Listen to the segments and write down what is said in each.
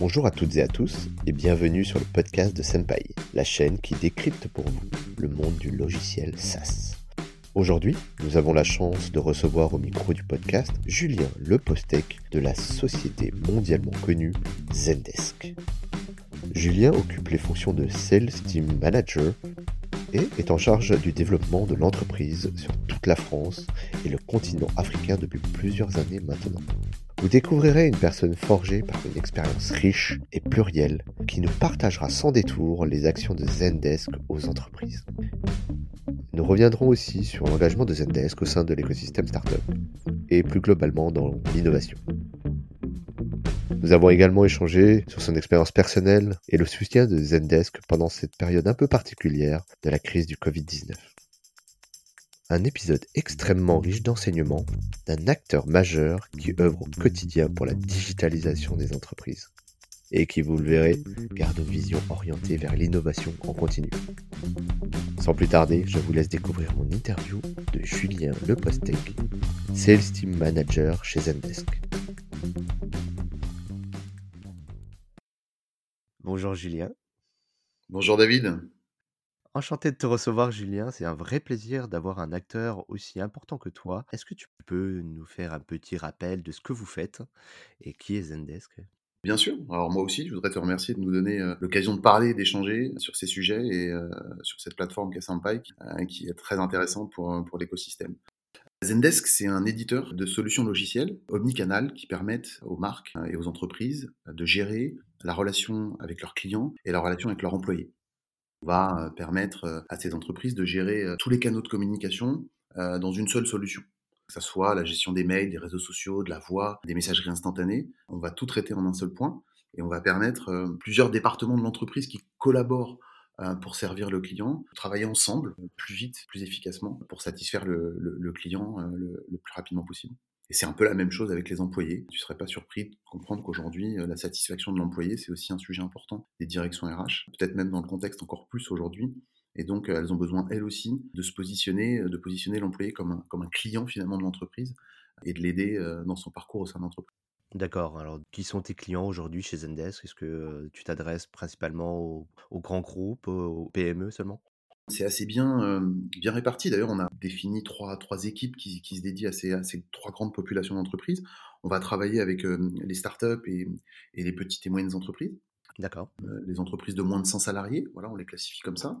Bonjour à toutes et à tous et bienvenue sur le podcast de Senpai, la chaîne qui décrypte pour vous le monde du logiciel SaaS. Aujourd'hui, nous avons la chance de recevoir au micro du podcast Julien Lepostec de la société mondialement connue Zendesk. Julien occupe les fonctions de Sales Team Manager et est en charge du développement de l'entreprise sur toute la France et le continent africain depuis plusieurs années maintenant. Vous découvrirez une personne forgée par une expérience riche et plurielle qui nous partagera sans détour les actions de Zendesk aux entreprises. Nous reviendrons aussi sur l'engagement de Zendesk au sein de l'écosystème startup et plus globalement dans l'innovation. Nous avons également échangé sur son expérience personnelle et le soutien de Zendesk pendant cette période un peu particulière de la crise du Covid-19 un épisode extrêmement riche d'enseignements d'un acteur majeur qui œuvre au quotidien pour la digitalisation des entreprises et qui, vous le verrez, garde une vision orientée vers l'innovation en continu. Sans plus tarder, je vous laisse découvrir mon interview de Julien Lepostec, Sales Team Manager chez Zendesk. Bonjour Julien. Bonjour David. Enchanté de te recevoir, Julien. C'est un vrai plaisir d'avoir un acteur aussi important que toi. Est-ce que tu peux nous faire un petit rappel de ce que vous faites et qui est Zendesk? Bien sûr. Alors moi aussi, je voudrais te remercier de nous donner l'occasion de parler, d'échanger sur ces sujets et sur cette plateforme qu'est Sampike, euh, qui est très intéressante pour, pour l'écosystème. Zendesk, c'est un éditeur de solutions logicielles omnicanal qui permettent aux marques et aux entreprises de gérer la relation avec leurs clients et la relation avec leurs employés va permettre à ces entreprises de gérer tous les canaux de communication dans une seule solution. Que ce soit la gestion des mails, des réseaux sociaux, de la voix, des messageries instantanées, on va tout traiter en un seul point et on va permettre plusieurs départements de l'entreprise qui collaborent pour servir le client, travailler ensemble plus vite, plus efficacement pour satisfaire le, client le plus rapidement possible. Et c'est un peu la même chose avec les employés. Tu ne serais pas surpris de comprendre qu'aujourd'hui, euh, la satisfaction de l'employé, c'est aussi un sujet important des directions RH, peut-être même dans le contexte encore plus aujourd'hui. Et donc, euh, elles ont besoin, elles aussi, de se positionner, euh, de positionner l'employé comme un, client finalement de l'entreprise et de l'aider dans son parcours au sein de l'entreprise. D'accord. Alors, qui sont tes clients aujourd'hui chez Zendesk? Est-ce que tu t'adresses principalement aux, grands groupes, aux PME seulement? C'est assez bien, bien réparti. D'ailleurs, on a défini trois, trois équipes qui, qui se dédient à ces, à ces, trois grandes populations d'entreprises. On va travailler avec les startups et, et les petites et moyennes entreprises. D'accord. les entreprises de moins de 100 salariés, voilà, on les classifie comme ça.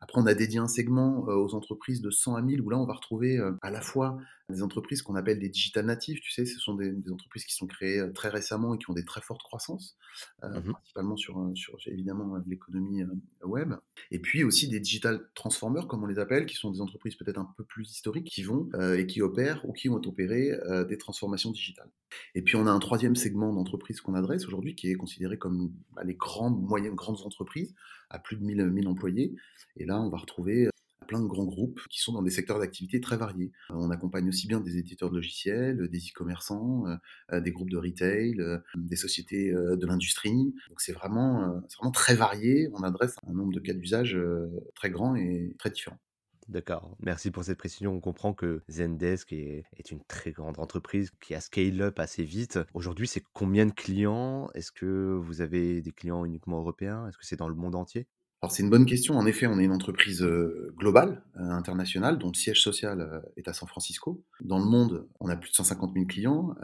Après, on a dédié un segment euh, aux entreprises de 100 à 1000 où là, on va retrouver euh, à la fois des entreprises qu'on appelle des digital natives. Tu sais, ce sont des, entreprises qui sont créées euh, très récemment et qui ont des très fortes croissances, mmh principalement sur, sur évidemment l'économie web. Et puis aussi des digital transformers, comme on les appelle, qui sont des entreprises peut-être un peu plus historiques qui vont et qui opèrent ou qui ont opéré des transformations digitales. Et puis on a un troisième segment d'entreprises qu'on adresse aujourd'hui qui est considéré comme bah, les grandes, moyennes, grandes entreprises à plus de 1000, 1000 employés. Et là, on va retrouver euh, plein de grands groupes qui sont dans des secteurs d'activité très variés. Euh, on accompagne aussi bien des éditeurs de logiciels, des e-commerçants, euh, des groupes de retail, des sociétés de l'industrie. Donc c'est vraiment, vraiment très varié. On adresse un nombre de cas d'usage très grand et très différent. D'accord, merci pour cette précision. On comprend que Zendesk est, une très grande entreprise qui a scale up assez vite. Aujourd'hui, c'est combien de clients? Est-ce que vous avez des clients uniquement européens? Est-ce que c'est dans le monde entier? Alors c'est une bonne question. En effet, on est une entreprise globale, internationale, dont le siège social est à San Francisco. Dans le monde, on a plus de 150 000 clients.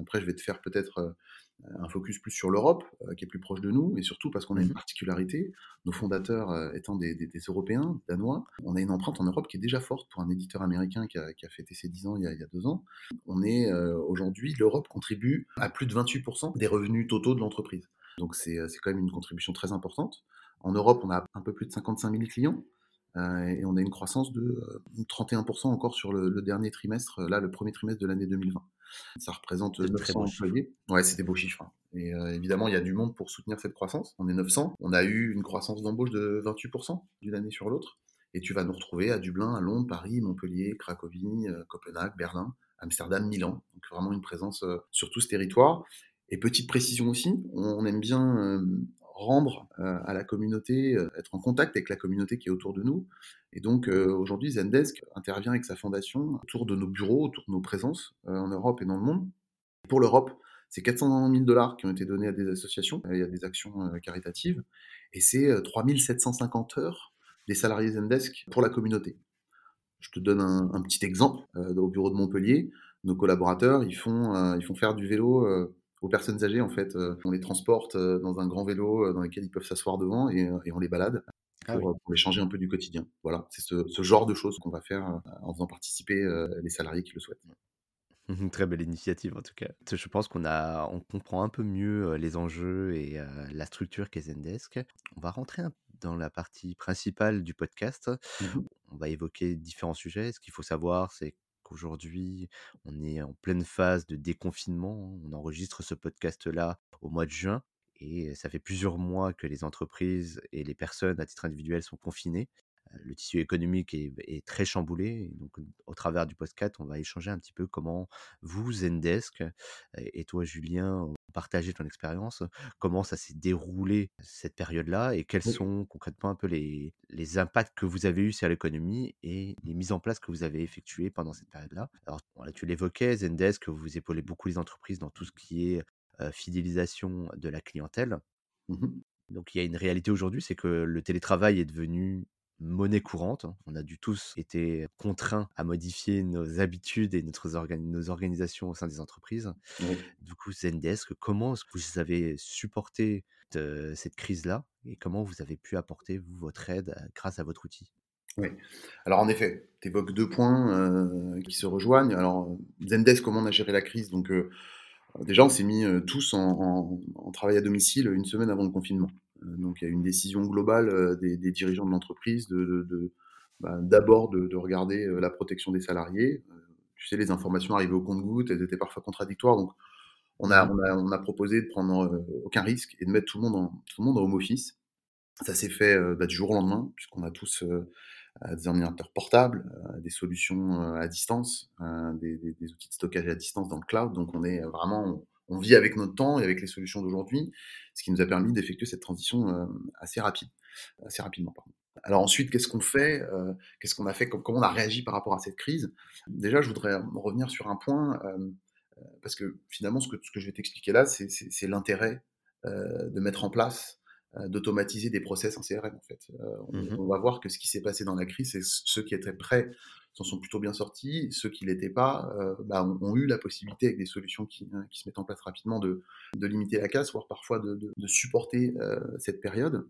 après, je vais te faire peut-être un focus plus sur l'Europe, qui est plus proche de nous, et surtout parce qu'on a une mmh particularité, nos fondateurs étant des, Européens, danois, on a une empreinte en Europe qui est déjà forte pour un éditeur américain qui a, fêté ses 10 ans il y a, il y a deux ans. On est aujourd'hui, l'Europe contribue à plus de 28% des revenus totaux de l'entreprise. Donc c'est quand même une contribution très importante. En Europe, on a un peu plus de 55 000 clients euh, et on a une croissance de 31% euh, encore sur le, dernier trimestre, là, le premier trimestre de l'année 2020. Ça représente 900 employés. Ouais, c'est des beaux chiffres. Hein. Et euh, évidemment, il y a du monde pour soutenir cette croissance. On est 900. On a eu une croissance d'embauche de 28% d'une année sur l'autre. Et tu vas nous retrouver à Dublin, à Londres, Paris, Montpellier, Cracovie, Copenhague, Berlin, Amsterdam, Milan. Donc vraiment une présence sur tout ce territoire. Et petite précision aussi, on aime bien rendre euh, à la communauté, euh, être en contact avec la communauté qui est autour de nous. Et donc euh, aujourd'hui, Zendesk intervient avec sa fondation autour de nos bureaux, autour de nos présences en Europe et dans le monde. Pour l'Europe, c'est 400 000 dollars qui ont été donnés à des associations, il y a des actions caritatives, et c'est 3750 heures des salariés Zendesk pour la communauté. Je te donne un, petit exemple. au bureau de Montpellier, nos collaborateurs, ils font, ils font faire du vélo aux personnes âgées, en fait. on les transporte dans un grand vélo dans lequel ils peuvent s'asseoir devant et, on les balade ah pour, les changer un peu du quotidien. Voilà, c'est ce, genre de choses qu'on va faire en faisant participer les salariés qui le souhaitent. Une très belle initiative en tout cas. Je pense qu'on a, on comprend un peu mieux les enjeux et la structure qu'est Zendesk. On va rentrer dans la partie principale du podcast. Mmh on va évoquer différents sujets. Ce qu'il faut savoir, c'est qu'aujourd'hui, on est en pleine phase de déconfinement. On enregistre ce podcast-là au mois de juin. Et ça fait plusieurs mois que les entreprises et les personnes à titre individuel sont confinées le tissu économique est, très chamboulé. Donc, au travers du podcast, on va échanger un petit peu comment vous, Zendesk, et toi, Julien, partagez ton expérience, comment ça s'est déroulé cette période-là et quels sont concrètement un peu les, les impacts que vous avez eus sur l'économie et les mises en place que vous avez effectuées pendant cette période-là? Alors, tu l'évoquais, Zendesk, vous épaulez beaucoup les entreprises dans tout ce qui est fidélisation de la clientèle. Mmh Donc, il y a une réalité aujourd'hui, c'est que le télétravail est devenu monnaie courante. Hein. On a dû tous été contraints à modifier nos habitudes et notre nos organisations au sein des entreprises. Du coup, Zendesk, comment est-ce que vous avez supporté cette crise-là et comment vous avez pu apporter vous, votre aide grâce à votre outil? Oui. Alors en effet, tu évoques deux points qui se rejoignent. Alors Zendesk, comment on a géré la crise? Donc déjà, on s'est mis tous en, travail à domicile une semaine avant le confinement. Euh, donc il y a une décision globale euh, des, dirigeants de l'entreprise de, bah, d'abord de, regarder euh, la protection des salariés. tu sais, les informations arrivaient au compte-gouttes, elles étaient parfois contradictoires, donc on a, proposé de prendre aucun risque et de mettre tout le monde en, tout home office. Ça s'est fait bah, du jour au lendemain, puisqu'on a tous des ordinateurs portables, des solutions à distance, des, des, outils de stockage à distance dans le cloud. Donc on est vraiment, on vit avec notre temps et avec les solutions d'aujourd'hui, ce qui nous a permis d'effectuer cette transition euh, assez rapide, assez rapidement. Alors ensuite, qu'est-ce qu'on fait euh, Qu'est-ce qu'on a fait Comment on a réagi par rapport à cette crise? Déjà, je voudrais revenir sur un point euh, parce que finalement, ce que, ce que je vais t'expliquer là, c'est l'intérêt de mettre en place d'automatiser des process en CRM en fait. Mmh on, va voir que ce qui s'est passé dans la crise, c'est ceux qui étaient prêts s'en sont plutôt bien sortis. Ceux qui l'étaient pas euh, bah, ont, eu la possibilité, avec des solutions qui, hein, qui, se mettent en place rapidement, de, de limiter la casse, voire parfois de, de, supporter euh, cette période.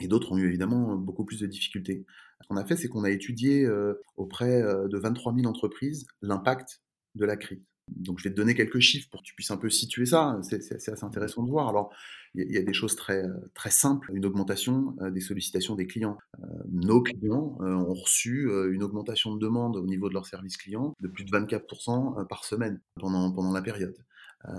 Et d'autres ont eu évidemment beaucoup plus de difficultés. Ce qu'on a fait, c'est qu'on a étudié euh, auprès de 23 000 entreprises l'impact de la crise. Donc je vais te donner quelques chiffres pour que tu puisses un peu situer ça. C'est assez intéressant de voir. Alors il y, a des choses très, très simples. Une augmentation euh, des sollicitations des clients. Euh, nos clients euh, ont reçu une augmentation de demande au niveau de leur service client de plus de 24% par semaine pendant, pendant la période.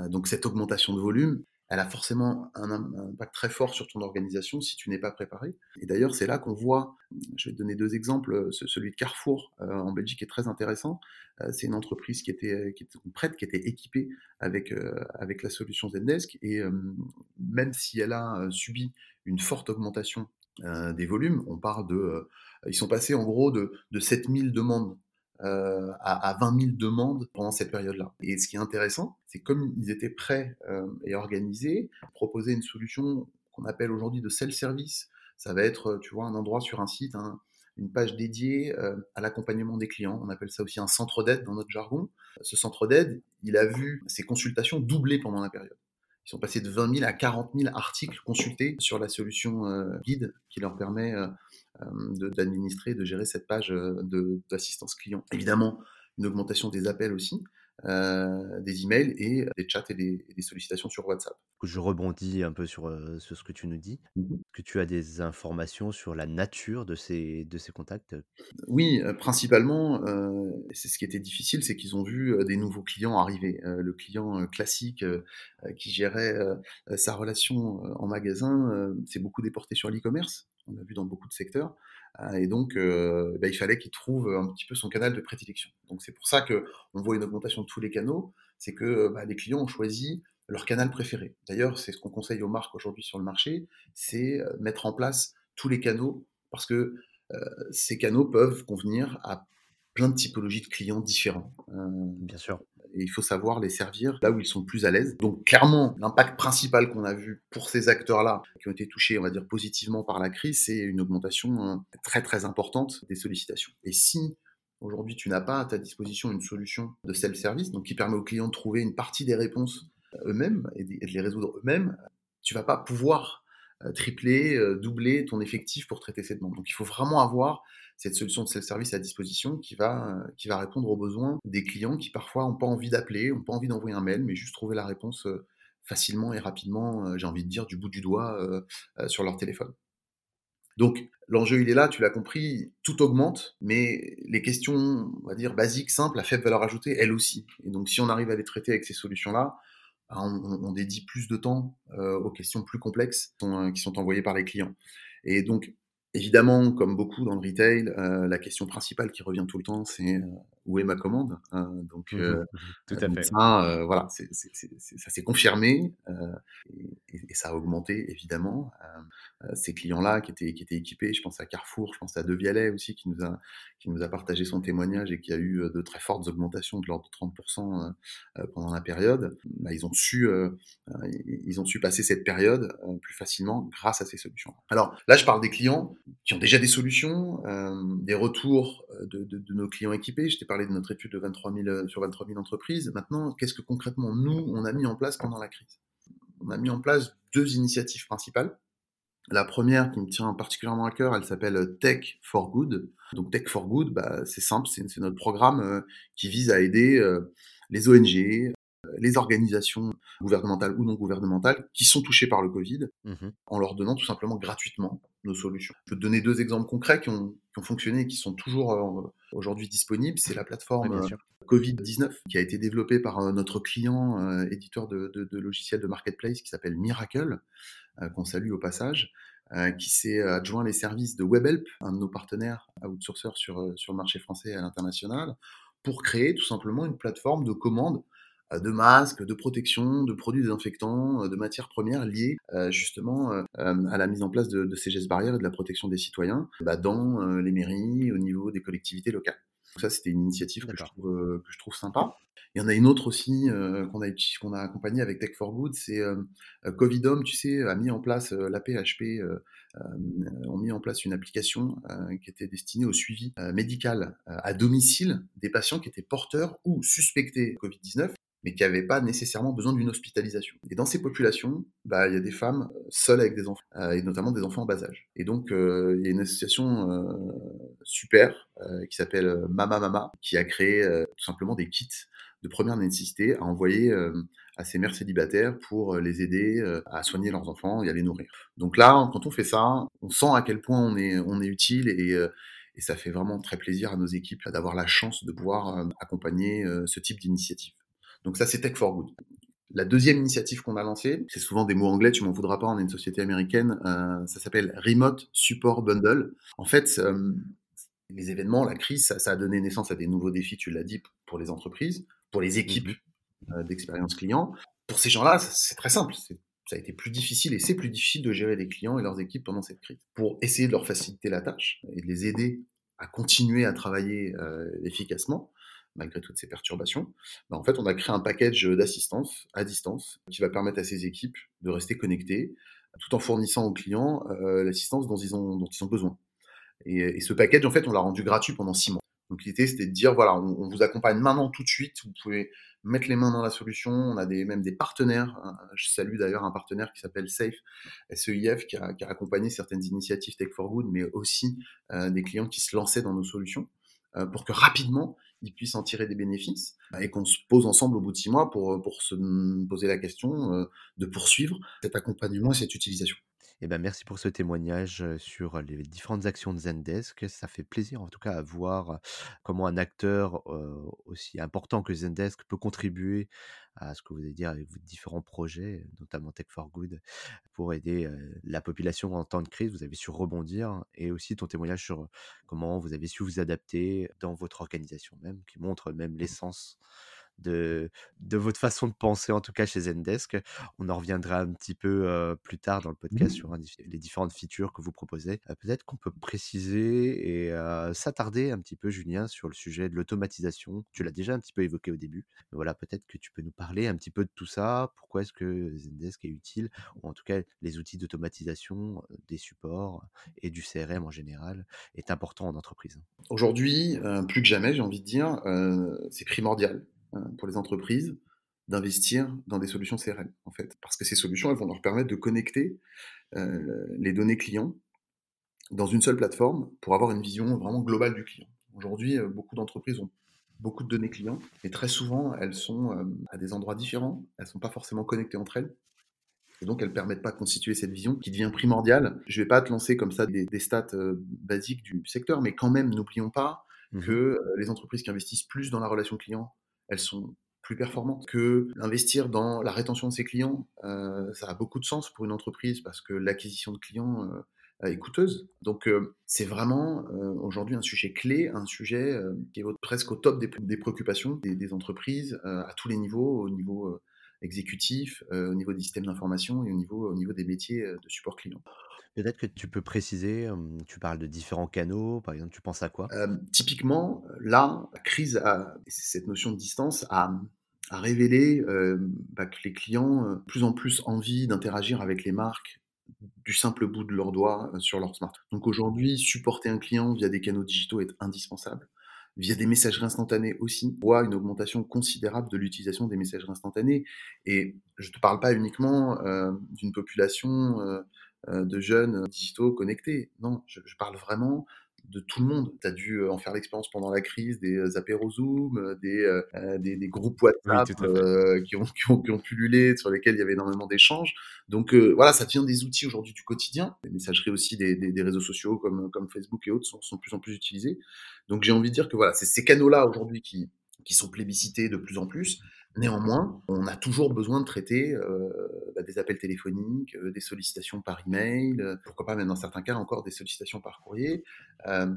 donc cette augmentation de volume, elle a forcément un, impact très fort sur ton organisation si tu n'es pas préparé. Et d'ailleurs, c'est là qu'on voit, je vais te donner deux exemples, celui de Carrefour euh, en Belgique est très intéressant. Euh, c'est une entreprise qui était, qui était prête, qui était équipée avec, euh, avec la solution Zendesk, et même si elle a subi une forte augmentation des volumes, on parle de... ils sont passés en gros de, de 7000 demandes euh, à, à, 20 000 demandes pendant cette période-là. Et ce qui est intéressant, c'est comme ils étaient prêts euh, et organisés, proposer une solution qu'on appelle aujourd'hui de self-service. Ça va être, tu vois, un endroit sur un site, une page dédiée euh, à l'accompagnement des clients. On appelle ça aussi un centre d'aide dans notre jargon. Ce centre d'aide, il a vu ses consultations doubler pendant la période. Ils sont passés de 20 000 à 40 000 articles consultés sur la solution euh, guide qui leur permet euh, euh, d'administrer, de, gérer cette page d'assistance client. Évidemment, une augmentation des appels aussi, des emails et des chats et des, sollicitations sur WhatsApp. Je rebondis un peu sur, ce que tu nous dis. Mmh que tu as des informations sur la nature de ces, de ces contacts? Oui, principalement, c'est ce qui était difficile, c'est qu'ils ont vu des nouveaux clients arriver. le client classique qui gérait sa relation en magasin s'est beaucoup déporté sur l'e-commerce. On l'a vu dans beaucoup de secteurs. Euh, et donc, euh, bah, il fallait qu'il trouve un petit peu son canal de prédilection. Donc, c'est pour ça qu'on voit une augmentation de tous les canaux. C'est que bah, les clients ont choisi leur canal préféré. D'ailleurs, c'est ce qu'on conseille aux marques aujourd'hui sur le marché, c'est euh, mettre en place tous les canaux parce que ces canaux peuvent convenir à plein de typologies de clients différents. Bien sûr. Et il faut savoir les servir là où ils sont plus à l'aise. Donc clairement, l'impact principal qu'on a vu pour ces acteurs-là qui ont été touchés, on va dire positivement par la crise, c'est une augmentation euh, très très importante des sollicitations. Et si aujourd'hui tu n'as pas à ta disposition une solution de self-service, donc qui permet aux clients de trouver une partie des réponses euh, eux-mêmes et de les résoudre eux-mêmes, tu vas pas pouvoir euh, tripler, doubler ton effectif pour traiter ces demandes. Donc il faut vraiment avoir cette solution de self-service à disposition qui va, qui va répondre aux besoins des clients qui parfois n'ont pas envie d'appeler, n'ont pas envie d'envoyer un mail, mais juste trouver la réponse facilement et rapidement, j'ai envie de dire, du bout du doigt sur leur téléphone. Donc l'enjeu il est là, tu l'as compris, tout augmente, mais les questions, on va dire basiques, simples, à faible valeur ajoutée, elles aussi. Et donc si on arrive à les traiter avec ces solutions-là, bah, on, dédie plus de temps aux questions plus complexes qui sont envoyées par les clients. Et donc Évidemment, comme beaucoup dans le retail, euh, la question principale qui revient tout le temps, c'est euh, où est ma commande hein, Donc, mmh euh, mmh tout à fait. Ça, voilà, ça s'est confirmé et, et, ça a augmenté évidemment. ces clients-là qui étaient, qui étaient équipés, je pense à Carrefour, je pense à De Vialet aussi qui nous a qui nous a partagé son témoignage et qui a eu de très fortes augmentations de l'ordre de 30% pendant la période. Bah, ils ont su ils ont su passer cette période plus facilement grâce à ces solutions. Alors là, je parle des clients qui ont déjà des solutions, euh, des retours euh, de, de, de, nos clients équipés. Je t'ai de notre étude de 23 000, euh, sur 23 000 entreprises. Maintenant, qu'est-ce que concrètement nous, on a mis en place pendant la crise? On a mis en place deux initiatives principales. La première qui me tient particulièrement à cœur, elle s'appelle Tech for Good. Donc Tech for Good, bah, c'est simple, c'est notre programme qui vise à aider les ONG, les organisations gouvernementales ou non gouvernementales qui sont touchées par le Covid, mmh en leur donnant tout simplement gratuitement nos solutions. Je peux te donner deux exemples concrets qui ont, fonctionné et qui sont toujours euh, aujourd'hui disponibles. C'est la plateforme euh, Covid-19 qui a été développée par euh, notre client éditeur de, logiciels de marketplace qui s'appelle Miracle, qu'on salue au passage. qui s'est adjoint les services de WebHelp, un de nos partenaires outsourceurs sur, sur le marché français et à l'international, pour créer tout simplement une plateforme de commande de masques, de protection, de produits désinfectants, euh, de matières premières liées euh, justement à la mise en place de, ces gestes barrières et de la protection des citoyens bah, dans les mairies, au niveau des collectivités locales. Donc ça, c'était une initiative que je, trouve, que je trouve sympa. Il y en a une autre aussi qu'on a, qu'on a accompagnée avec Tech for Good, c'est Covidom, tu sais, a mis en place, la PHP ont mis en place une application qui était destinée au suivi médical à domicile des patients qui étaient porteurs ou suspectés Covid-19 mais qui n'avaient pas nécessairement besoin d'une hospitalisation. Et dans ces populations, bah, il y a des femmes euh, seules avec des enfants, euh, et notamment des enfants en bas âge. Et donc, euh, il y a une association super qui s'appelle Mama Mama, qui a créé tout simplement des kits de première nécessité à envoyer à ces mères célibataires pour les aider à soigner leurs enfants et à les nourrir. Donc là, quand on fait ça, on sent à quel point on est, on est utile et, et ça fait vraiment très plaisir à nos équipes d'avoir la chance de pouvoir accompagner ce type d'initiative. Donc ça, c'est Tech for Good. La deuxième initiative qu'on a lancée, c'est souvent des mots anglais, tu m'en voudras pas, on est une société américaine, euh, ça s'appelle Remote Support Bundle. En fait, euh, les événements, la crise, ça, a donné naissance à des nouveaux défis, tu l'as dit, pour les entreprises, pour les équipes mhm. euh, d'expérience client. Pour ces gens-là, c'est très simple. Ça a été plus difficile et c'est plus difficile de gérer les clients et leurs équipes pendant cette crise. Pour essayer de leur faciliter la tâche et de les aider à continuer à travailler efficacement, malgré toutes ces perturbations, bah, on a créé un package d'assistance à distance qui va permettre à ces équipes de rester connectées tout en fournissant aux clients euh, l'assistance dont ils ont, besoin. Et, ce package, en fait, on l'a rendu gratuit pendant six mois. Donc l'idée, c'était de dire, voilà, on, vous accompagne maintenant tout de suite, vous pouvez mettre les mains dans la solution, on a même des partenaires, hein. je salue d'ailleurs un partenaire qui s'appelle SAFE, SEIF, qui a, qui a, accompagné certaines initiatives Tech for Good, mais aussi euh, des clients qui se lançaient dans nos solutions, euh, pour que rapidement, ils puissent en tirer des bénéfices bah, et qu'on se pose ensemble au bout de six mois pour, pour se poser la question euh, de poursuivre cet accompagnement et cette utilisation. Eh ben, merci pour ce témoignage sur les différentes actions de Zendesk. Ça fait plaisir en tout cas à voir comment un acteur aussi important que Zendesk peut contribuer à ce que vous allez dire avec vos différents projets, notamment Tech for Good, pour aider la population en temps de crise. Vous avez su rebondir et aussi ton témoignage sur comment vous avez su vous adapter dans votre organisation même, qui montre même l'essence de, de votre façon de penser, en tout cas chez Zendesk. On en reviendra un petit peu plus tard dans le podcast Mmh sur les différentes features que vous proposez. Peut-être qu'on peut préciser et s'attarder un petit peu, Julien, sur le sujet de l'automatisation. Tu l'as déjà un petit peu évoqué au début. Mais voilà, peut-être que tu peux nous parler un petit peu de tout ça. Pourquoi est-ce que Zendesk est utile, ou en tout cas les outils d'automatisation des supports et du CRM en général, est important en entreprise? Aujourd'hui, plus que jamais, j'ai envie de dire, c'est primordial pour les entreprises d'investir dans des solutions CRM, en fait. Parce que ces solutions, elles vont leur permettre de connecter les données clients dans une seule plateforme pour avoir une vision vraiment globale du client. Aujourd'hui, beaucoup d'entreprises ont beaucoup de données clients, et très souvent, elles sont à des endroits différents, elles ne sont pas forcément connectées entre elles. Et donc, elles ne permettent pas de constituer cette vision qui devient primordiale. Je ne vais pas te lancer comme ça des, stats basiques du secteur, mais quand même, n'oublions pas mmh que les entreprises qui investissent plus dans la relation client, elles sont plus performantes, que investir dans la rétention de ses clients, ça a beaucoup de sens pour une entreprise parce que l'acquisition de clients est coûteuse. Donc c'est vraiment aujourd'hui un sujet clé, un sujet qui est presque au top des, préoccupations des, entreprises à tous les niveaux, au niveau exécutif, au niveau des systèmes d'information et au niveau, au niveau des métiers de support client. Peut-être que tu peux préciser, tu parles de différents canaux, par exemple, tu penses à quoi? Typiquement, là, la crise, cette notion de distance a, révélé bah, que les clients ont de plus en plus envie d'interagir avec les marques du simple bout de leur doigt sur leur smartphone. Donc aujourd'hui, supporter un client via des canaux digitaux est indispensable. Via des messageries instantanées aussi, on voit une augmentation considérable de l'utilisation des messageries instantanées. Et je ne te parle pas uniquement d'une population de jeunes digitaux connectés. Non, je, je parle vraiment de tout le monde. Tu as dû euh, en faire l'expérience pendant la crise, des euh, apéros Zoom, euh, des, des, groupes WhatsApp qui, ont, qui, ont, qui, ont, pullulé, sur lesquels il y avait énormément d'échanges. Donc voilà, ça devient des outils aujourd'hui du quotidien. Les messageries aussi des, des, réseaux sociaux comme, comme Facebook et autres sont, sont de plus en plus utilisés. Donc j'ai envie de dire que voilà, c'est ces canaux-là aujourd'hui qui, qui sont plébiscités de plus en plus. Néanmoins, on a toujours besoin de traiter euh, bah, des appels téléphoniques, euh, des sollicitations par email, euh, pourquoi pas même dans certains cas encore des sollicitations par courrier.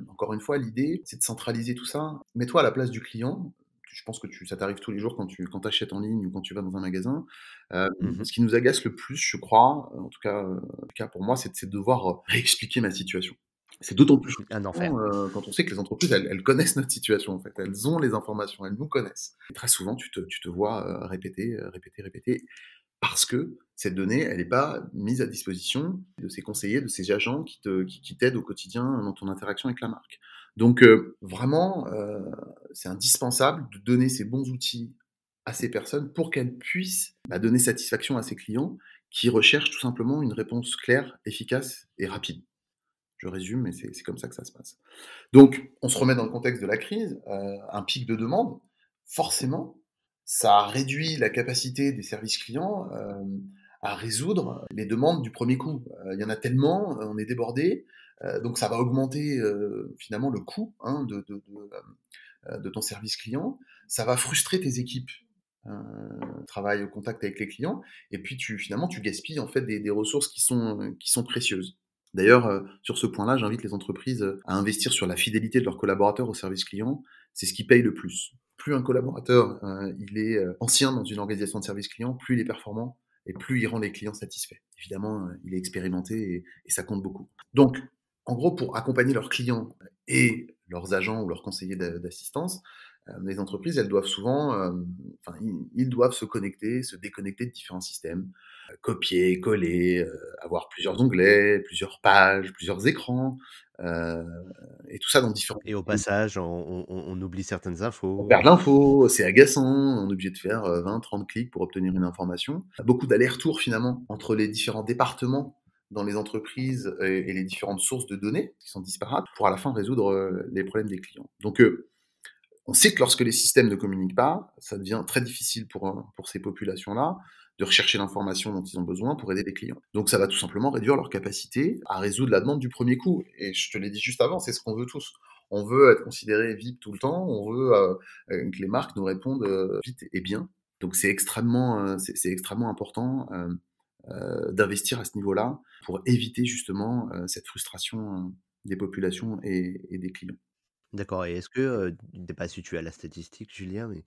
encore une fois, l'idée, c'est de centraliser tout ça. Mets-toi à la place du client. Je pense que tu, ça t'arrive tous les jours quand tu quand achètes en ligne ou quand tu vas dans un magasin. Mmh ce qui nous agace le plus, je crois, en tout cas, en tout cas pour moi, c'est de devoir réexpliquer ma situation. C'est d'autant plus un enfer. Euh, quand on sait que les entreprises, elles, connaissent notre situation, en fait. Elles ont les informations, elles nous connaissent. Et très souvent, tu te, tu te vois euh, répéter, euh, répéter, répéter, parce que cette donnée, elle n'est pas mise à disposition de ces conseillers, de ces agents qui t'aident qui, qui au quotidien dans ton interaction avec la marque. Donc, vraiment, c'est indispensable de donner ces bons outils à ces personnes pour qu'elles puissent bah, donner satisfaction à ces clients qui recherchent tout simplement une réponse claire, efficace et rapide. Je résume, mais c'est comme ça que ça se passe. Donc, on se remet dans le contexte de la crise, euh, un pic de demande, forcément, ça réduit la capacité des services clients euh, à résoudre les demandes du premier coup. Euh, il y en a tellement, on est débordé, donc ça va augmenter finalement le coût hein, de, ton service client, ça va frustrer tes équipes. travail au contact avec les clients et puis tu finalement tu gaspilles en fait des, des ressources qui sont qui sont précieuses D'ailleurs, euh, sur ce point-là, j'invite les entreprises euh, à investir sur la fidélité de leurs collaborateurs au service client. C'est ce qui paye le plus. Plus un collaborateur euh, il est ancien dans une organisation de service client, plus il est performant et plus il rend les clients satisfaits. Évidemment, il est expérimenté et, ça compte beaucoup. Donc, en gros, pour accompagner leurs clients et leurs agents ou leurs conseillers d'assistance, les entreprises, elles doivent souvent, enfin, ils doivent se connecter, se déconnecter de différents systèmes, copier, coller, euh, avoir plusieurs onglets, plusieurs pages, plusieurs écrans, euh, et tout ça dans différents. Et au passage, on, oublie certaines infos. On perd l'info, c'est agaçant, on est obligé de faire 20, euh, 30 clics pour obtenir une information. Beaucoup d'allers-retours finalement entre les différents départements dans les entreprises et, les différentes sources de données qui sont disparates pour à la fin résoudre les problèmes des clients. Donc on sait que lorsque les systèmes ne communiquent pas, ça devient très difficile pour, pour ces populations-là de rechercher l'information dont ils ont besoin pour aider les clients. Donc ça va tout simplement réduire leur capacité à résoudre la demande du premier coup. Et je te l'ai dit juste avant, c'est ce qu'on veut tous. On veut être considéré VIP tout le temps, on veut euh, que les marques nous répondent euh, vite et bien. Donc c'est extrêmement, euh, c'est extrêmement important d'investir à ce niveau-là pour éviter justement cette frustration des populations et des clients. D'accord et est-ce que, heu, je ne sais pas si tu as la statistique Julien, mais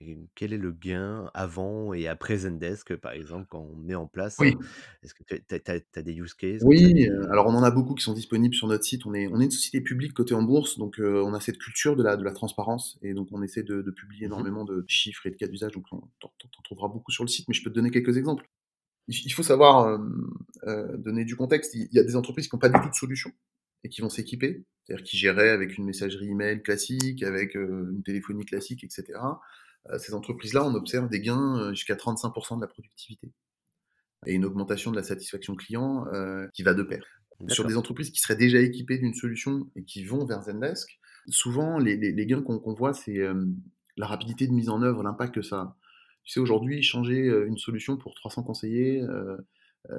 et quel est le gain avant et après Zendesk, par exemple, quand on met en place, Oui. est-ce que tu as tu as tu as des use cases ou tu as Oui, heu, alors on en a beaucoup qui sont disponibles sur notre site. On est on est une société publique cotée en bourse, donc heu, on a cette culture de la de la transparence et donc on essaie de de publier mmh mh. énormément de chiffres et de cas d'usage, donc on tu en tu en trouveras beaucoup sur le site, mais je peux te donner quelques exemples. Il il faut savoir, hem, heu, donner du contexte. Il il y a des entreprises qui ont pas du tout de solution et qui vont s'équiper, c'est-à-dire qui géraient avec une messagerie email classique, avec, heu, une téléphonie classique et cetera. Heu, ces entreprises-là, on observe des gains, heu, jusqu'à 35% de la productivité et une augmentation de la satisfaction client, qui va de pair. Sur des entreprises qui seraient déjà équipées d'une solution et qui vont vers Zendesk, souvent les les les gains qu'on voit, c'est, la rapidité de mise en œuvre, l'impact que ça a. Tu sais, aujourd'hui, changer, une solution pour 300 conseillers,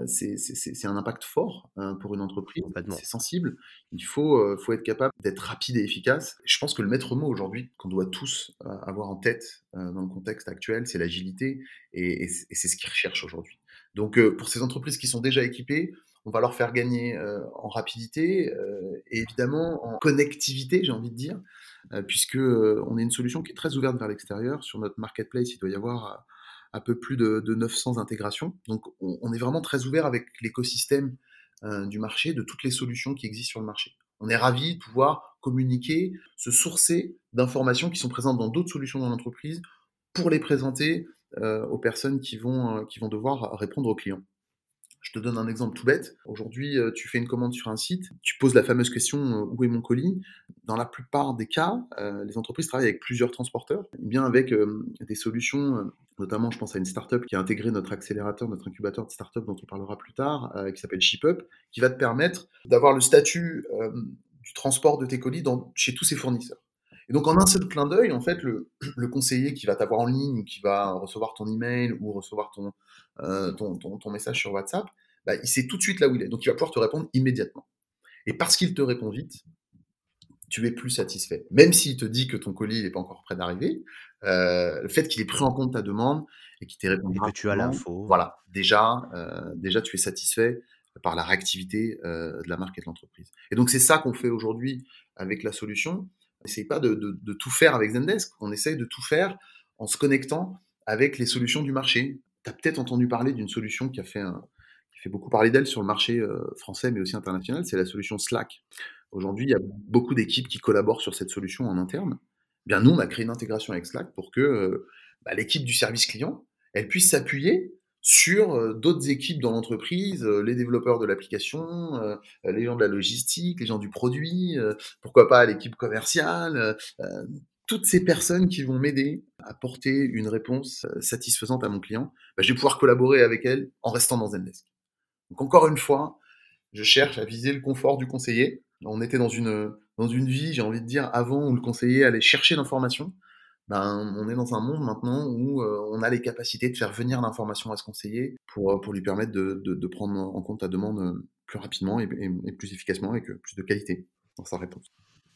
c'est c'est un impact fort, heu, pour une entreprise, c'est sensible. Il faut, heu, faut être capable d'être rapide et efficace. Je pense que le maître mot aujourd'hui, qu'on doit tous, heu, avoir en tête, dans le contexte actuel, c'est l'agilité et et c'est ce qu'ils recherchent aujourd'hui. Donc, pour ces entreprises qui sont déjà équipées, on va leur faire gagner, en rapidité, et évidemment en connectivité, j'ai envie de dire, heu, puisque, on est une solution qui est très ouverte vers l'extérieur. Sur notre marketplace, il doit y avoir, un peu plus de de 900 intégrations. Donc on est vraiment très ouvert avec l'écosystème, heu, du marché, de toutes les solutions qui existent sur le marché. On est ravis de pouvoir communiquer, se sourcer d'informations qui sont présentes dans d'autres solutions dans l'entreprise pour les présenter, heu, aux personnes qui vont, heu, qui vont devoir répondre aux clients. Je te donne un exemple tout bête. Aujourd'hui, tu fais une commande sur un site, tu poses la fameuse question, «Où est mon colis?» dans la plupart des cas, les entreprises travaillent avec plusieurs transporteurs, bien avec, des solutions, notamment je pense à une start-up qui a intégré notre accélérateur, notre incubateur de start-up dont on parlera plus tard, heu, qui s'appelle ShipUp, qui va te permettre d'avoir le statut, hem, du transport de tes colis chez tous ses fournisseurs. Et donc en un seul clin d'œil, en fait, le le conseiller qui va t'avoir en ligne qui va recevoir ton email ou recevoir ton, ton message sur WhatsApp, bah, il sait tout de suite là où il est. Donc il va pouvoir te répondre immédiatement. Et parce qu'il te répond vite, tu es plus satisfait. Même s'il te dit que ton colis n'est pas encore prêt d'arriver, heu, le fait qu'il ait pris en compte ta demande et qu'il t'ait répondu Et que tu as l'info, voilà, déjà, heu, déjà tu es satisfait par la réactivité, heu, de la marque et de l'entreprise. Et donc c'est ça qu'on fait aujourd'hui avec la solution. On essaye pas de de de tout faire avec Zendesk, on essaye de tout faire en se connectant avec les solutions du marché. Tu as peut-être entendu parler d'une solution qui a fait un qui fait beaucoup parler d'elle sur le marché, heu, français, mais aussi international, c'est la solution Slack. Aujourd'hui, il y a beaucoup d'équipes qui collaborent sur cette solution en interne. Bien, nous, on a créé une intégration avec Slack pour que euh, bah, l'équipe du service client, elle puisse s'appuyer sur euh, d'autres équipes dans l'entreprise, euh, les développeurs de l'application, les gens de la logistique, les gens du produit, pourquoi pas l'équipe commerciale, toutes ces personnes qui vont m'aider à porter une réponse satisfaisante à mon client, bah, je vais pouvoir collaborer avec elles en restant dans Zendesk. Donc encore une fois, je cherche à viser le confort du conseiller. On était dans une, dans une vie, j'ai envie de dire, avant où le conseiller allait chercher l'information. Ben, on est dans un monde maintenant où euh, on a les capacités de faire venir l'information à ce conseiller pour, euh, pour lui permettre de, de, prendre en compte ta demande euh, plus rapidement et, et- et plus efficacement euh, plus de qualité dans sa réponse.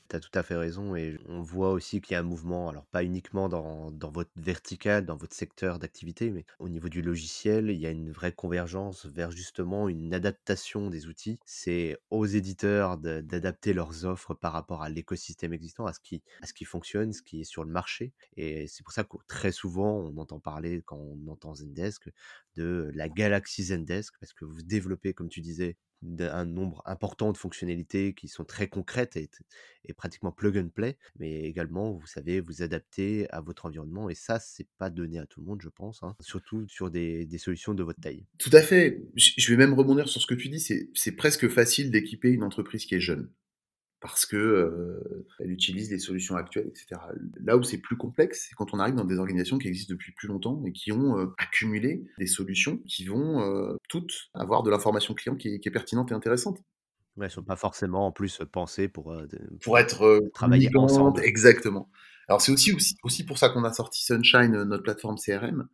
Tu as tout à fait raison et on voit aussi qu'il y a un mouvement, alors pas uniquement dans, dans votre verticale, dans votre secteur d'activité, mais au niveau du logiciel, il y a une vraie convergence vers justement une adaptation des outils. C'est aux éditeurs d'adapter leurs offres par rapport à l'écosystème existant, à ce, qui, à ce qui fonctionne, ce qui est sur le marché. Et c'est pour ça que très souvent, on entend parler, quand on entend Zendesk, de la galaxie Zendesk, parce que vous développez, comme tu disais, un nombre important de fonctionnalités qui sont très concrètes et, pratiquement plug and play, mais également, vous savez, vous adapter à votre environnement. Et ça, c'est pas donné à tout le monde, je pense, hein, surtout sur des, des solutions de votre taille. Tout à fait. Je vais même rebondir sur ce que tu dis. C'est presque facile d'équiper une entreprise qui est jeune. Parce que, heu, elle utilise les solutions actuelles et cetera. Là où c'est plus complexe, c'est quand on arrive dans des organisations qui existent depuis plus longtemps et qui ont, heu, accumulé des solutions qui vont, heu, toutes avoir de l'information client qui est qui est pertinente et intéressante. Ouais, elles sont pas forcément en plus pensées pour, euh, de- Pour être, heu, travailler ensemble. exactement. Alors c'est aussi aussi aussi pour ça qu'on a sorti Sunshine, heu, notre plateforme CRM.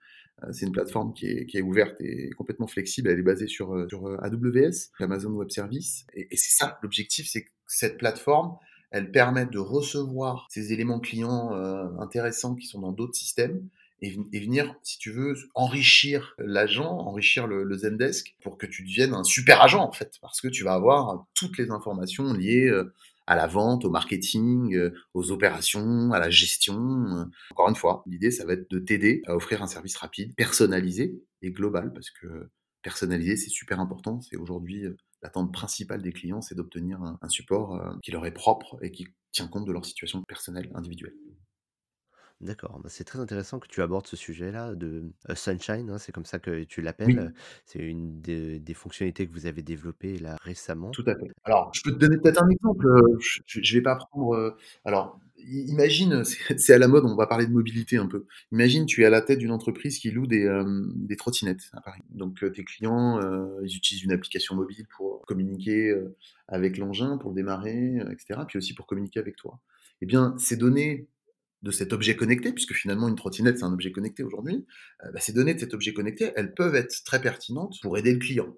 C'est une plateforme qui est qui est ouverte et complètement flexible. Elle est basée sur, sur, AWS, Amazon Web Services et et c'est ça l'objectif, c'est que cette plateforme, elle permet de recevoir ces éléments clients, heu, intéressants qui sont dans d'autres systèmes et ven et venir, si tu veux, enrichir l'agent, enrichir le Zendesk pour que tu deviennes un super agent, en fait. Parce que tu vas avoir toutes les informations liées, heu, à la vente, au marketing, aux opérations, à la gestion. Encore une fois, l'idée, ça va être de t'aider à offrir un service rapide, personnalisé et global, parce que personnalisé, c'est super important. C'est aujourd'hui l'attente principale des clients, c'est d'obtenir un, un support qui leur est propre et qui tient compte de leur situation personnelle, individuelle. D'accord, bah, c'est très intéressant que tu abordes ce sujet-là de euh, Sunshine, hein, c'est comme ça que tu l'appelles. Oui. euh, C'est une des, des fonctionnalités que vous avez développées là récemment. Tout à fait. Alors, je peux te donner peut-être un exemple, heu, je je vais pas prendre, alors imagine, c'est à la mode, on va parler de mobilité un peu. Imagine, tu es à la tête d'une entreprise qui loue des, des trottinettes à Paris. Donc, heu, tes clients, heu, ils utilisent une application mobile pour communiquer, avec l'engin, pour le démarrer, heu, et cetera, puis aussi pour communiquer avec toi. Eh bien, ces données de cet objet connecté, puisque finalement une trottinette, c'est un objet connecté aujourd'hui, bah, ces données de cet objet connecté, elles peuvent être très pertinentes pour aider le client.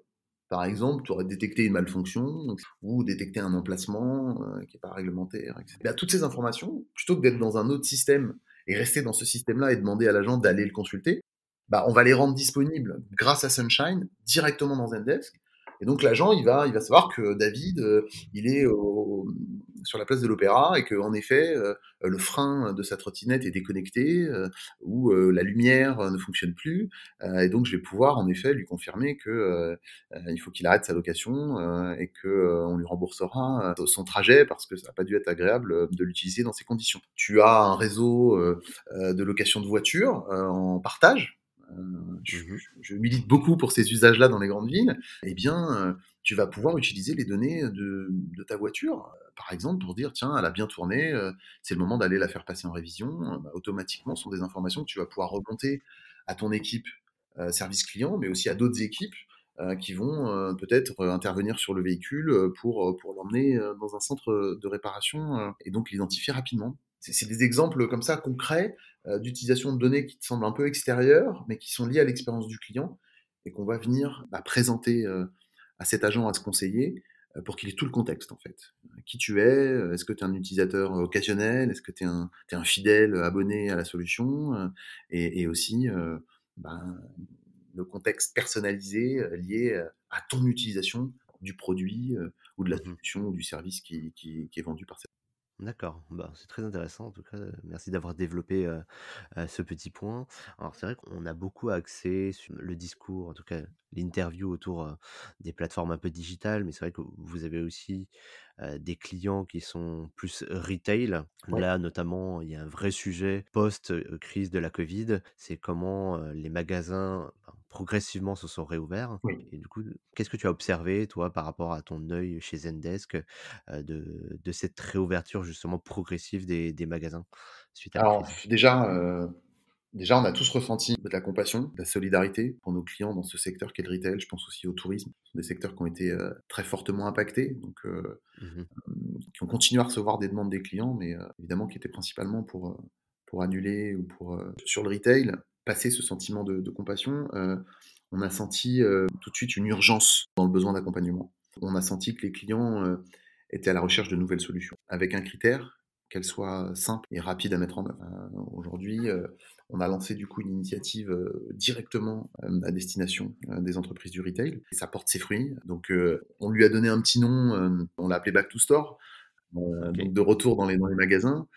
Par exemple, tu aurais détecté une malfonction ou détecté un emplacement euh, qui n'est pas réglementaire. Bien, toutes ces informations, plutôt que d'être dans un autre système et rester dans ce système-là et demander à l'agent d'aller le consulter, bah, on va les rendre disponibles grâce à Sunshine directement dans Zendesk. Et donc l'agent, il va, il va savoir que David, euh, il est sur la place de l'Opéra et que en effet, euh, le frein de sa trottinette est déconnecté euh, ou la lumière ne fonctionne plus. Et donc je vais pouvoir en effet lui confirmer que il faut qu'il arrête sa location et que on lui remboursera son trajet parce que ça n'a pas dû être agréable de l'utiliser dans ces conditions. Tu as un réseau de location de voitures en partage. Euh, je, Mhm, je milite beaucoup pour ces usages-là dans les grandes villes. Eh bien, euh, tu vas pouvoir utiliser les données de, de ta voiture, euh, par exemple, pour dire tiens, elle a bien tourné, c'est le moment d'aller la faire passer en révision. Bah, automatiquement, ce sont des informations que tu vas pouvoir remonter à ton équipe euh, service client, mais aussi à d'autres équipes euh, qui vont euh, peut-être intervenir sur le véhicule pour, pour l'emmener dans un centre de réparation et donc l'identifier rapidement. C'est des exemples comme ça concrets euh, d'utilisation de données qui te semblent un peu extérieures, mais qui sont liées à l'expérience du client et qu'on va venir bah, présenter euh, à cet agent, à ce conseiller, euh, pour qu'il ait tout le contexte en fait. Qui tu es, est-ce que tu es un utilisateur occasionnel, est-ce que tu es un, fidèle abonné à la solution, et, et aussi ben, le contexte personnalisé lié à ton utilisation du produit ou de la mhm. solution ou du service qui, qui, qui est vendu par cette. D'accord, bah, c'est très intéressant en tout cas. euh, Merci d'avoir développé euh, euh, ce petit point. Alors c'est vrai qu'on a beaucoup axé sur le discours, en tout cas l'interview autour euh, des plateformes un peu digitales, mais c'est vrai que vous avez aussi euh, des clients qui sont plus retail. Ouais. Là notamment, il y a un vrai sujet post-crise de la Covid, c'est comment euh, les magasins ben, progressivement se sont réouverts. Oui. Et du coup, qu'est-ce que tu as observé, toi, par rapport à ton œil chez Zendesk, euh, de, de cette réouverture justement progressive des, des magasins suite à Alors déjà, euh, déjà, on a tous ressenti de la compassion, de la solidarité pour nos clients dans ce secteur qu'est le retail. Je pense aussi au tourisme. Ce sont des secteurs qui ont été euh, très fortement impactés, donc euh, Mhm, qui ont continué à recevoir des demandes des clients, mais évidemment qui étaient principalement pour, pour annuler ou pour... euh, sur le retail, passer ce sentiment de, de compassion, euh, on a senti euh, tout de suite une urgence dans le besoin d'accompagnement. On a senti que les clients euh, étaient à la recherche de nouvelles solutions, avec un critère, qu'elle soit simple et rapide à mettre en œuvre. Aujourd'hui, on a lancé du coup une initiative directement à destination des entreprises du retail. Et ça porte ses fruits. Donc, on lui a donné un petit nom, on l'a appelé Back to Store, donc de retour dans les, dans les magasins.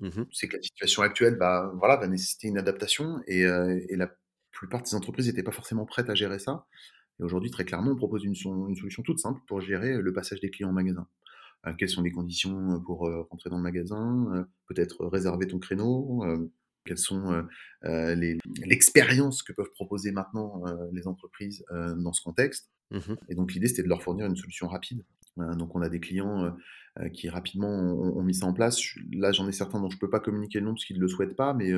Mhm, C'est que la situation actuelle va, voilà, va nécessiter une adaptation et, euh, et la plupart des entreprises n'étaient pas forcément prêtes à gérer ça. Et aujourd'hui, très clairement, on propose une, solution toute simple pour gérer le passage des clients en magasin. Euh, quelles sont les conditions pour euh, rentrer dans le magasin, euh, peut-être réserver ton créneau, euh, quelles sont euh, euh, l'expérience que peuvent proposer maintenant euh, les entreprises euh, dans ce contexte. mhm. Et donc l'idée, c'était de leur fournir une solution rapide. Euh, donc on a des clients euh, euh, qui rapidement ont, mis ça en place. Là, j'en ai certains dont je peux pas communiquer le nom parce qu'ils ne le souhaitent pas, mais,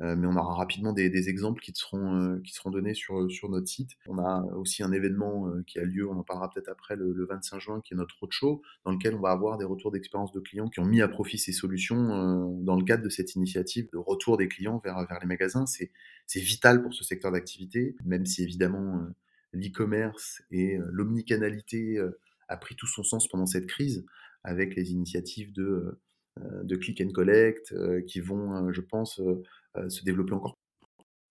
mais on aura rapidement des, exemples qui seront, qui seront donnés sur, sur notre site. On a aussi un événement qui a lieu, on en parlera peut-être après, le, le 25 juin, qui est notre roadshow, dans lequel on va avoir des retours d'expérience de clients qui ont mis à profit ces solutions dans le cadre de cette initiative de retour des clients vers, vers les magasins. C'est vital pour ce secteur d'activité, même si évidemment l'e-commerce et l'omnicanalité a pris tout son sens pendant cette crise, avec les initiatives de, euh, de click and collect euh, qui vont, euh, je pense, se développer encore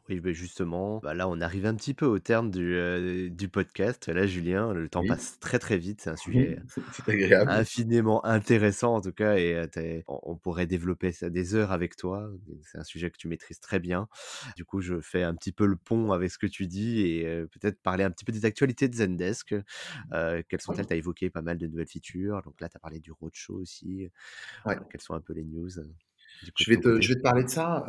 Oui, beh, justement, bah, là, on arrive un petit peu au terme du, du podcast. Là, Julien, le temps Oui. passe très, très vite. C'est un sujet agréable. infiniment intéressant, en tout cas et on on pourrait développer ça des heures avec toi. C'est un sujet que tu maîtrises très bien. Du coup, je fais un petit peu le pont avec ce que tu dis et peut-être parler un petit peu des actualités de Zendesk. Quelles sont-elles? Tu as évoqué pas mal de nouvelles features, donc là, tu as parlé du roadshow aussi. ouais. Quelles sont un peu les news, coup, Je vais te je côté? vais te parler de ça,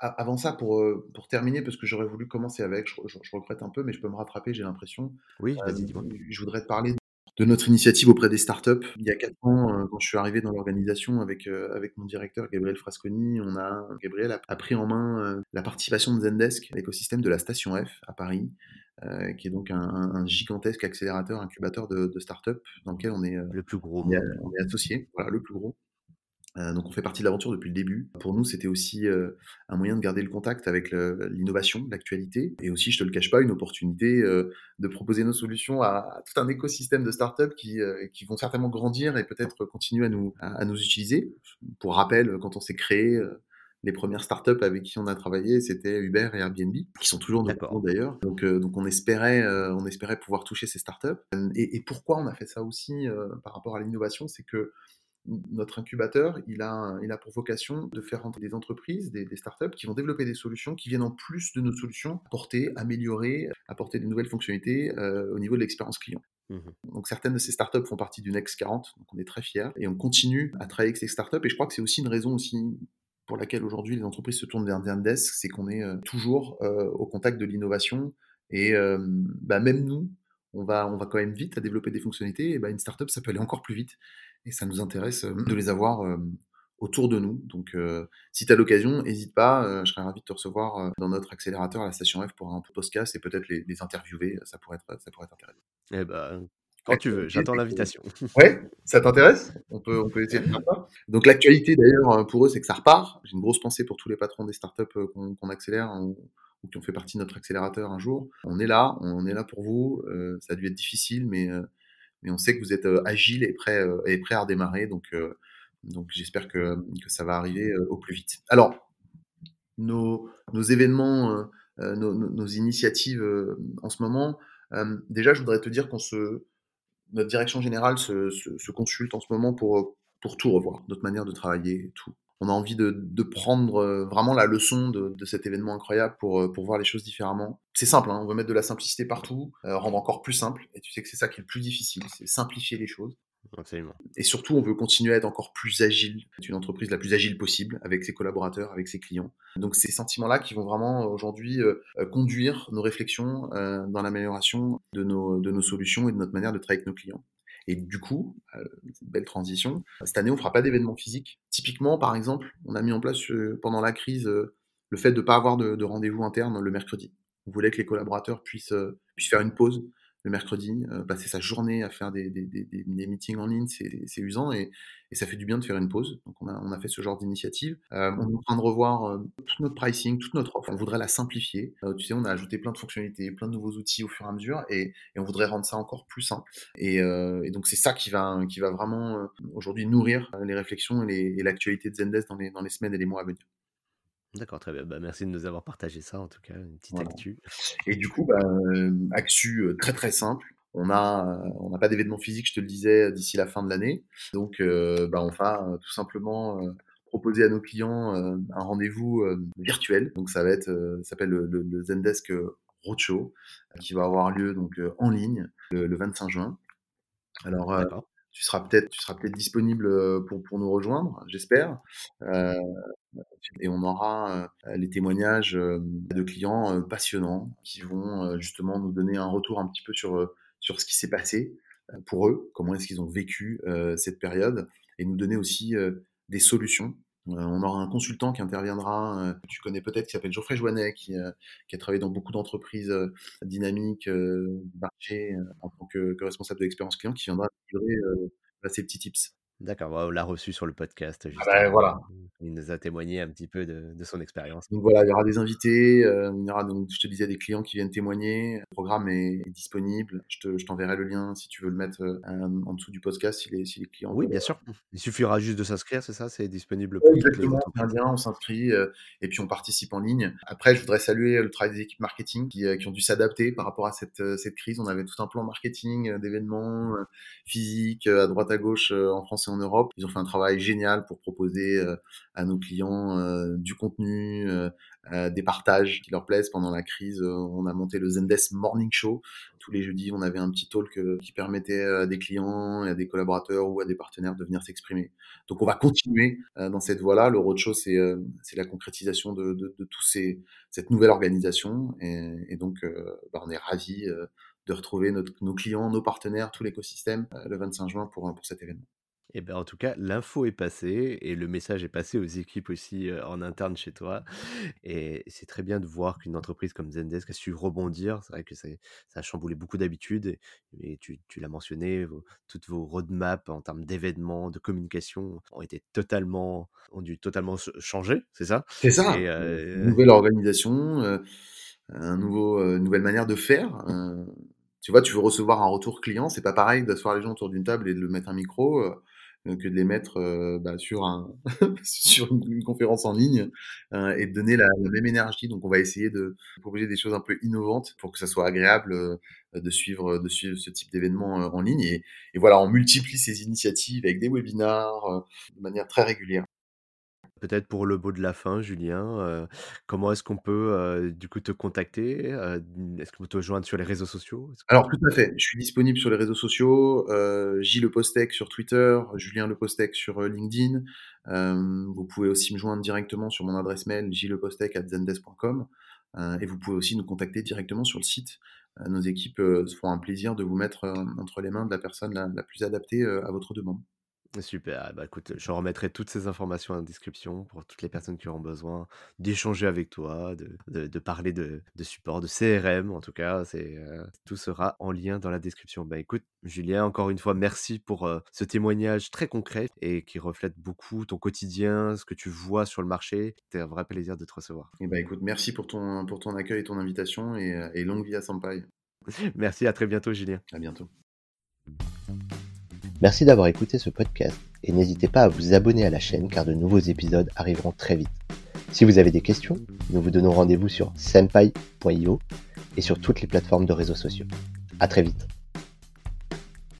avant ça pour, heu, pour terminer parce que j'aurais voulu commencer avec, je je je regrette un peu, mais je peux me rattraper, j'ai l'impression. Oui, vas-y, Hem, dis-moi. je voudrais te parler de notre initiative auprès des startups. Il y a 4 ans, heu, quand je suis arrivé dans l'organisation avec, heu, avec mon directeur Gabriel Frasconi, on a Gabriel a a pris en main, la participation de Zendesk, l'écosystème de la Station F à Paris, qui est donc un gigantesque accélérateur, incubateur de de startups dans lequel on est, Le plus gros on est monde. on est associés, voilà, le plus gros. Heu, donc on fait partie de l'aventure depuis le début. Pour nous, c'était aussi, heu, un moyen de garder le contact avec l'innovation, l'actualité et aussi, je te le cache pas, une opportunité, heu, de proposer nos solutions à tout un écosystème de startups qui, vont certainement grandir et peut-être continuer à nous à à nous utiliser. Pour rappel, quand on s'est créé, les premières startups avec qui on a travaillé, c'était Uber et Airbnb, qui sont toujours nos d'ailleurs. Donc donc on espérait, on espérait pouvoir toucher ces startups. Et et pourquoi on a fait ça aussi, par rapport à l'innovation? C'est que notre incubateur, il a, il a pour vocation de faire rentrer des entreprises, des, des startups qui vont développer des solutions qui viennent en plus de nos solutions apporter, améliorer, apporter des nouvelles fonctionnalités euh, au niveau de l'expérience client. Mmh Donc certaines de ces startups font partie du Next 40, donc on est très fiers et on continue à travailler avec ces startups et je crois que c'est aussi une raison aussi pour laquelle aujourd'hui les entreprises se tournent vers Zendesk, c'est qu'on est euh, toujours euh, au contact de l'innovation et euh, bah, même nous, on va, on va quand même vite à développer des fonctionnalités et bah, une startup ça peut aller encore plus vite et ça nous intéresse euh, de les avoir euh, autour de nous. Donc euh, si tu as l'occasion, n'hésite pas, euh, je serais ravi de te recevoir euh, dans notre accélérateur à la station F pour un podcast et peut-être les, les interviewer, ça pourrait être, ça pourrait être intéressant. Eh ben, quand tu veux, j'attends l'invitation. ouais, ça t'intéresse? On peut on peut essayer de faire ça. Donc l'actualité d'ailleurs, pour eux, c'est que ça repart. J'ai une grosse pensée pour tous les patrons des startups, qu'on accélère ou ou qui ont fait partie de notre accélérateur un jour. On est là, on est là pour vous, ça a dû être difficile, mais mais on sait que vous êtes, et prêts, heu et prêts à redémarrer donc donc j'espère que ça va arriver, au plus vite. Alors, nos événements, nos initiatives, en ce moment, déjà je voudrais te dire qu'on se notre direction générale se consulte en ce moment pour, pour tout revoir, notre manière de travailler, tout. On a envie de, de prendre euh, vraiment la leçon de, de, cet événement incroyable pour, euh, pour voir les choses différemment. C'est simple, hein, on veut mettre de la simplicité partout, euh, rendre encore plus simple, et tu sais que c'est ça qui est le plus difficile, c'est simplifier les choses. Absolument. Et surtout, on veut continuer à être encore plus agile, être une entreprise la plus agile possible avec ses collaborateurs, avec ses clients. Donc ces sentiments-là qui vont vraiment euh, aujourd'hui euh, euh, conduire nos réflexions euh, dans l'amélioration de nos, de nos solutions et de notre manière de travailler avec nos clients. Et du coup, euh, belle transition, cette année, on fera pas d'événements physiques. Typiquement, par exemple, on a mis en place euh, pendant la crise euh, le fait de ne pas avoir de, de rendez-vous interne le mercredi. On voulait que les collaborateurs puissent, faire une pause le mercredi, passer sa journée à faire des, des meetings en ligne, c'est usant et, et, ça fait du bien de faire une pause. Donc on a, on a fait ce genre d'initiative. Euh, on est en train de revoir euh, tout notre pricing, toute notre offre. On voudrait la simplifier. Euh, tu sais, on a ajouté plein de fonctionnalités, plein de nouveaux outils au fur et à mesure et, et on voudrait rendre ça encore plus simple. Et, euh, et donc c'est ça qui va, qui va vraiment euh, aujourd'hui nourrir les réflexions et l'actualité de Zendesk dans les, dans les semaines et les mois à venir. D'accord, très bien. Bah, merci de nous avoir partagé ça, en tout cas, une petite Voilà. actu. Et du coup, bah, euh, actu euh, très très simple. On a, euh, on n'a pas d'événement physique, je te le disais, d'ici la fin de l'année. Donc, euh, bah, on va euh, tout simplement euh, proposer à nos clients euh, un rendez-vous euh, virtuel. Donc, ça va être, euh, ça s'appelle le, le, le, Zendesk Roadshow, qui va avoir lieu donc euh, en ligne le, le 25 juin. Alors, euh, tu seras peut-être, tu seras peut-être disponible pour pour nous rejoindre, j'espère. Euh, et on aura euh, les témoignages euh, de clients euh, passionnants qui vont euh, justement nous donner un retour un petit peu sur, sur ce qui s'est passé pour eux, comment est-ce qu'ils ont vécu cette période, et nous donner aussi des solutions. on aura un consultant qui interviendra, que tu connais peut-être, qui s'appelle Geoffrey Joannet, qui, a travaillé dans beaucoup d'entreprises dynamiques, marché, en tant que, responsable de l'expérience client, qui viendra livrer ses petits tips. D'accord, on l'a reçu sur le podcast Ah bah, voilà. Il nous a témoigné un petit peu de, de son expérience. Donc voilà, il y aura des invités, euh, il y aura donc, je te disais, des clients qui viennent témoigner. Le programme est, est disponible. Je, te, je t'enverrai le lien si tu veux le mettre euh, en dessous du podcast si les, si les clients. Oui, veulent. bien sûr. Il suffira juste de s'inscrire, c'est ça? C'est disponible pour les Exactement, un lien, on s'inscrit euh, et puis on participe en ligne. Après, je voudrais saluer le travail des équipes marketing qui, euh, qui ont dû s'adapter par rapport à cette, euh, cette crise. On avait tout un plan marketing euh, d'événements euh, physiques euh, à droite à gauche euh, en France en Europe. Ils ont fait un travail génial pour proposer euh, à nos clients euh, du contenu, euh, des partages qui leur plaisent pendant la crise. On a monté le Zendesk Morning Show. Tous les jeudis, on avait un petit talk qui permettait à des clients, et à des collaborateurs ou à des partenaires de venir s'exprimer. Donc on va continuer dans cette voie-là. Le roadshow, c'est la concrétisation de, de, ces, cette nouvelle organisation. Et, donc, bah, on est ravis de retrouver nos clients, nos partenaires, tout l'écosystème le 25 juin pour cet événement. Et ben en tout cas, l'info est passée et le message est passé aux équipes aussi euh, en interne chez toi. Et c'est très bien de voir qu'une entreprise comme Zendesk a su rebondir. C'est vrai que ça a chamboulé beaucoup d'habitudes. Et, tu, tu l'as mentionné, vos, toutes vos roadmaps en termes d'événements, de communication ont été totalement, ont dû totalement changer, c'est ça? C'est ça. Et, euh... Une nouvelle organisation, euh, un nouveau, une nouvelle manière de faire. Tu vois, tu veux recevoir un retour client, c'est pas pareil d'asseoir les gens autour d'une table et de le mettre un micro que de les mettre euh, bah, sur, un sur une, conférence en ligne euh, et de donner la, même énergie. Donc, on va essayer de proposer des choses un peu innovantes pour que ça soit agréable euh, de suivre ce type d'événement euh, en ligne. Et, voilà, on multiplie ces initiatives avec des webinars euh, de manière très régulière. Peut-être pour le mot de la fin, Julien, euh, comment est-ce qu'on peut euh, du coup te contacter euh, Est-ce qu'on peut te joindre sur les réseaux sociaux? Alors tout à fait, je suis disponible sur les réseaux sociaux, euh, J Le Postec sur Twitter, Julien Le Postec sur LinkedIn. vous pouvez aussi me joindre directement sur mon adresse mail jlepostec@zendesk.com et vous pouvez aussi nous contacter directement sur le site. nos équipes se feront un plaisir de vous mettre entre les mains de la personne la, la plus adaptée à votre demande. Super, bah écoute, je remettrai toutes ces informations en description pour toutes les personnes qui auront besoin d'échanger avec toi, de, de, de parler de, de, support, de CRM en tout cas, c'est euh, tout sera en lien dans la description. Bah écoute, Julien, encore une fois, merci pour euh, ce témoignage très concret et qui reflète beaucoup ton quotidien, ce que tu vois sur le marché. C'était un vrai plaisir de te recevoir. Et bah écoute, merci pour ton, pour ton accueil et ton invitation et, et longue vie à Sampaï. merci, à très bientôt Julien. À bientôt. Merci d'avoir écouté ce podcast et n'hésitez pas à vous abonner à la chaîne car de nouveaux épisodes arriveront très vite. Si vous avez des questions, nous vous donnons rendez-vous sur senpai.io et sur toutes les plateformes de réseaux sociaux. À très vite.